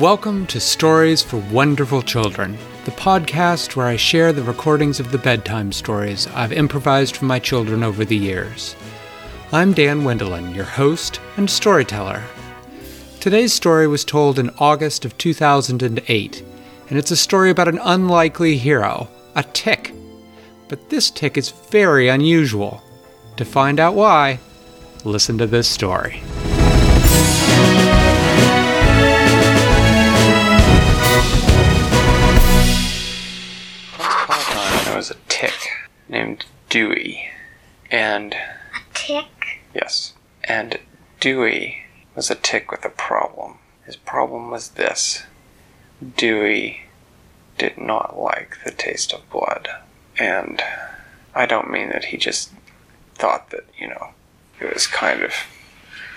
Welcome to Stories for Wonderful Children, the podcast where I share the recordings of the bedtime stories I've improvised for my children over the years. I'm Dan Wendelin, your host and storyteller. Today's story was told in August of 2008, and it's a story about an unlikely hero, a tick. But this tick is very unusual. To find out why, listen to this story. Was a tick named Dewey, and A tick? yes, and Dewey was a tick with a problem. His problem was this Dewey did not like the taste of blood. And I don't mean that he just thought that, you know, it was kind of,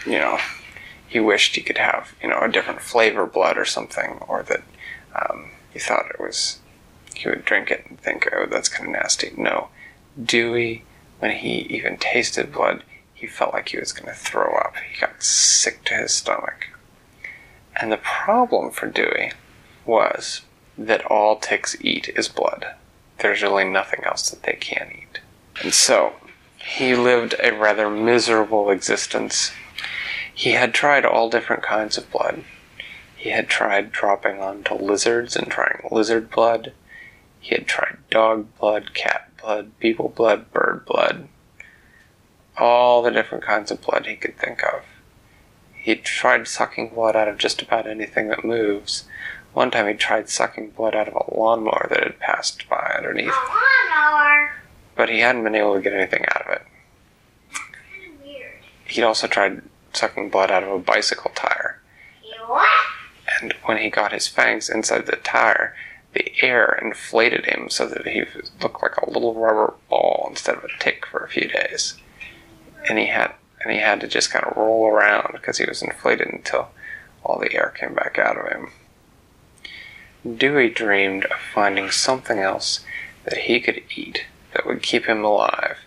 you know, he wished he could have, you know, a different flavor blood or something, or that um, he thought it was, he would drink it and think, oh, that's kind of nasty. No. Dewey, when he even tasted blood, he felt like he was going to throw up. He got sick to his stomach. And the problem for Dewey was that all ticks eat is blood. There's really nothing else that they can eat. And so, he lived a rather miserable existence. He had tried all different kinds of blood. He had tried dropping onto lizards and trying lizard blood. He had tried dog blood, cat blood, people blood, bird blood. All the different kinds of blood he could think of. He tried sucking blood out of just about anything that moves. One time he tried sucking blood out of a lawnmower that had passed by underneath, A lawnmower. but he hadn't been able to get anything out of it. Kind of weird. He'd also tried sucking blood out of a bicycle tire, what? and when he got his fangs inside the tire, the air inflated him so that he looked like a little rubber ball instead of a tick for a few days. And he had and he had to just kind of roll around because he was inflated until all the air came back out of him. Dewey dreamed of finding something else that he could eat that would keep him alive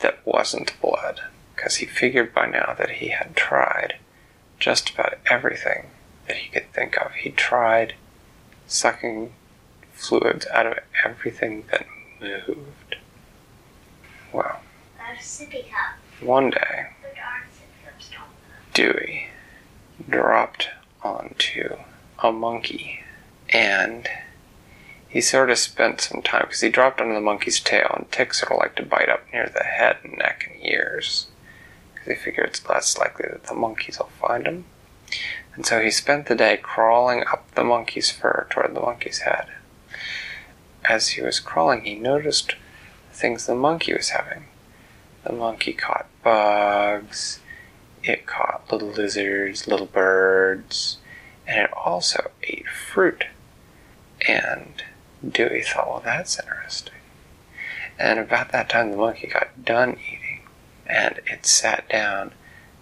that wasn't blood, because he figured by now that he had tried just about everything that he could think of. He tried sucking fluids out of everything that moved. Well, A sippy cup. one day, The darn sippy cups don't. Dewey dropped onto a monkey and he sort of spent some time because he dropped onto the monkey's tail and ticks sort of like to bite up near the head and neck and ears because they figure it's less likely that the monkeys will find him. And so he spent the day crawling up the monkey's fur toward the monkey's head. As he was crawling, he noticed things the monkey was having. The monkey caught bugs, it caught little lizards, little birds, and it also ate fruit. And Dewey thought, well, that's interesting. And about that time, the monkey got done eating, and it sat down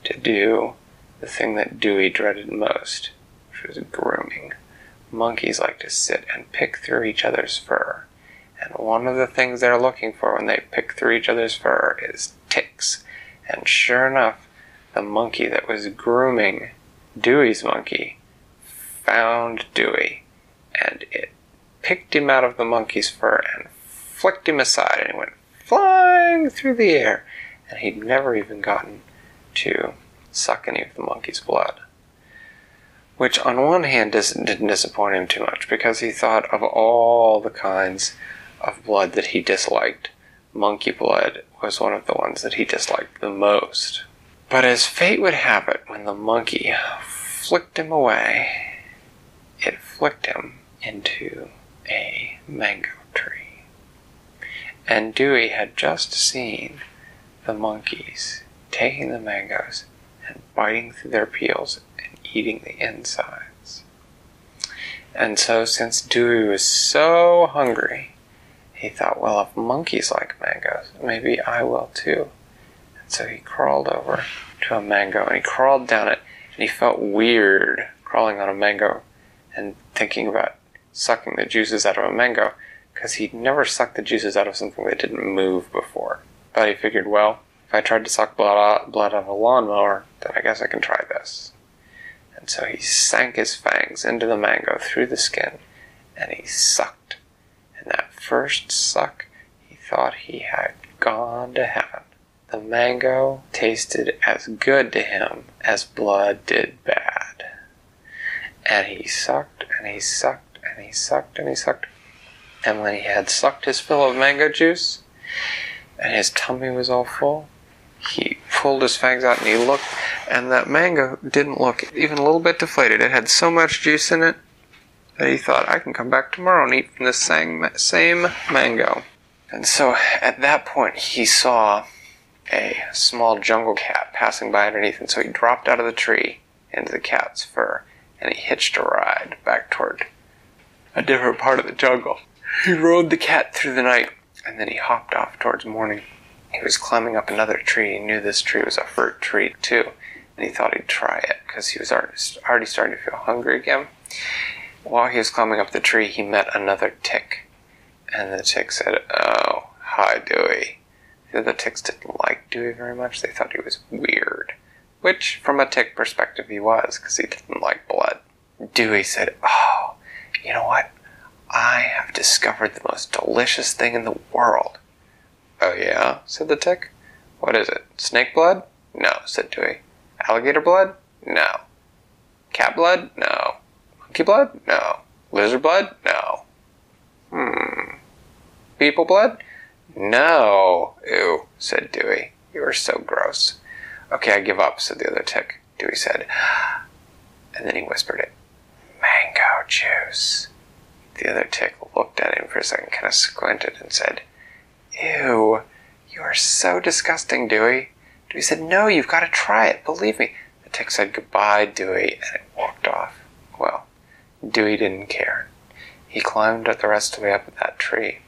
to do the thing that Dewey dreaded most, which was grooming. Monkeys like to sit and pick through each other's fur. And one of the things they're looking for when they pick through each other's fur is ticks. And sure enough, the monkey that was grooming Dewey's monkey found Dewey, and it picked him out of the monkey's fur and flicked him aside, and he went flying through the air, and he'd never even gotten to suck any of the monkey's blood. Which, on one hand, didn't disappoint him too much because he thought of all the kinds of blood that he disliked, monkey blood was one of the ones that he disliked the most. But as fate would have it, when the monkey flicked him away, it flicked him into a mango tree. And Dewey had just seen the monkeys taking the mangoes and biting through their peels eating the insides. And so, since Dewey was so hungry, he thought, well, if monkeys like mangoes, maybe I will too. And so he crawled over to a mango and he crawled down it and he felt weird crawling on a mango and thinking about sucking the juices out of a mango because he'd never sucked the juices out of something that didn't move before. But he figured, well, if I tried to suck blood out, blood out of a lawnmower, then I guess I can try this. And so he sank his fangs into the mango through the skin and he sucked. And that first suck, he thought he had gone to heaven. The mango tasted as good to him as blood did bad. And he sucked and he sucked and he sucked and he sucked. And when he had sucked his fill of mango juice and his tummy was all full, he pulled his fangs out and he looked, and that mango didn't look even a little bit deflated. It had so much juice in it that he thought, I can come back tomorrow and eat from the same, same mango. And so at that point, he saw a small jungle cat passing by underneath, and so he dropped out of the tree into the cat's fur and he hitched a ride back toward a different part of the jungle. He rode the cat through the night and then he hopped off towards morning. He was climbing up another tree. He knew this tree was a fruit tree too, and he thought he'd try it because he was already starting to feel hungry again. While he was climbing up the tree, he met another tick, and the tick said, "Oh, hi, Dewey." The other ticks didn't like Dewey very much. They thought he was weird, which, from a tick perspective, he was because he didn't like blood. Dewey said, "Oh, you know what? I have discovered the most delicious thing in the world." Oh, yeah? said the tick. What is it? Snake blood? No, said Dewey. Alligator blood? No. Cat blood? No. Monkey blood? No. Lizard blood? No. Hmm. People blood? No. Ew, said Dewey. You are so gross. Okay, I give up, said the other tick. Dewey said. And then he whispered it. Mango juice. The other tick looked at him for a second, kind of squinted, and said, Ew, you are so disgusting, Dewey. Dewey said, No, you've got to try it. Believe me. The tick said goodbye, Dewey, and it walked off. Well, Dewey didn't care. He climbed up the rest of the way up that tree.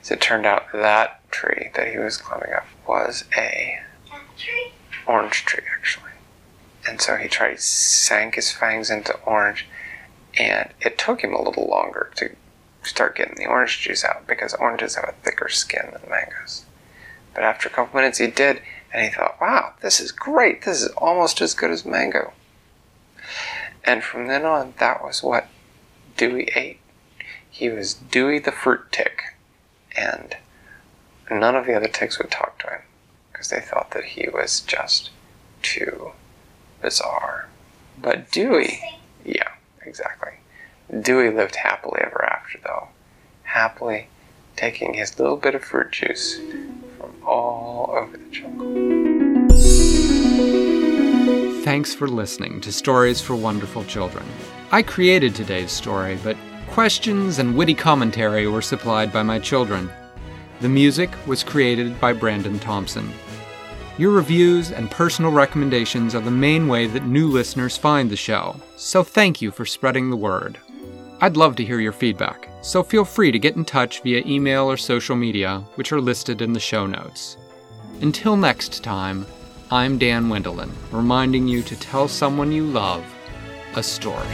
As it turned out, that tree that he was climbing up was a tree? orange tree, actually. And so he tried, he sank his fangs into orange, and it took him a little longer to start getting the orange juice out because oranges have a thicker skin than mangoes. But after a couple minutes, he did, and he thought, wow, this is great. This is almost as good as mango. And from then on, that was what Dewey ate. He was Dewey the fruit tick, and none of the other ticks would talk to him because they thought that he was just too bizarre. But Dewey, yeah, exactly. Dewey lived happily ever after, though, happily taking his little bit of fruit juice from all over the jungle. Thanks for listening to Stories for Wonderful Children. I created today's story, but questions and witty commentary were supplied by my children. The music was created by Brandon Thompson. Your reviews and personal recommendations are the main way that new listeners find the show, so thank you for spreading the word. I'd love to hear your feedback, so feel free to get in touch via email or social media, which are listed in the show notes. Until next time, I'm Dan Wendelin, reminding you to tell someone you love a story.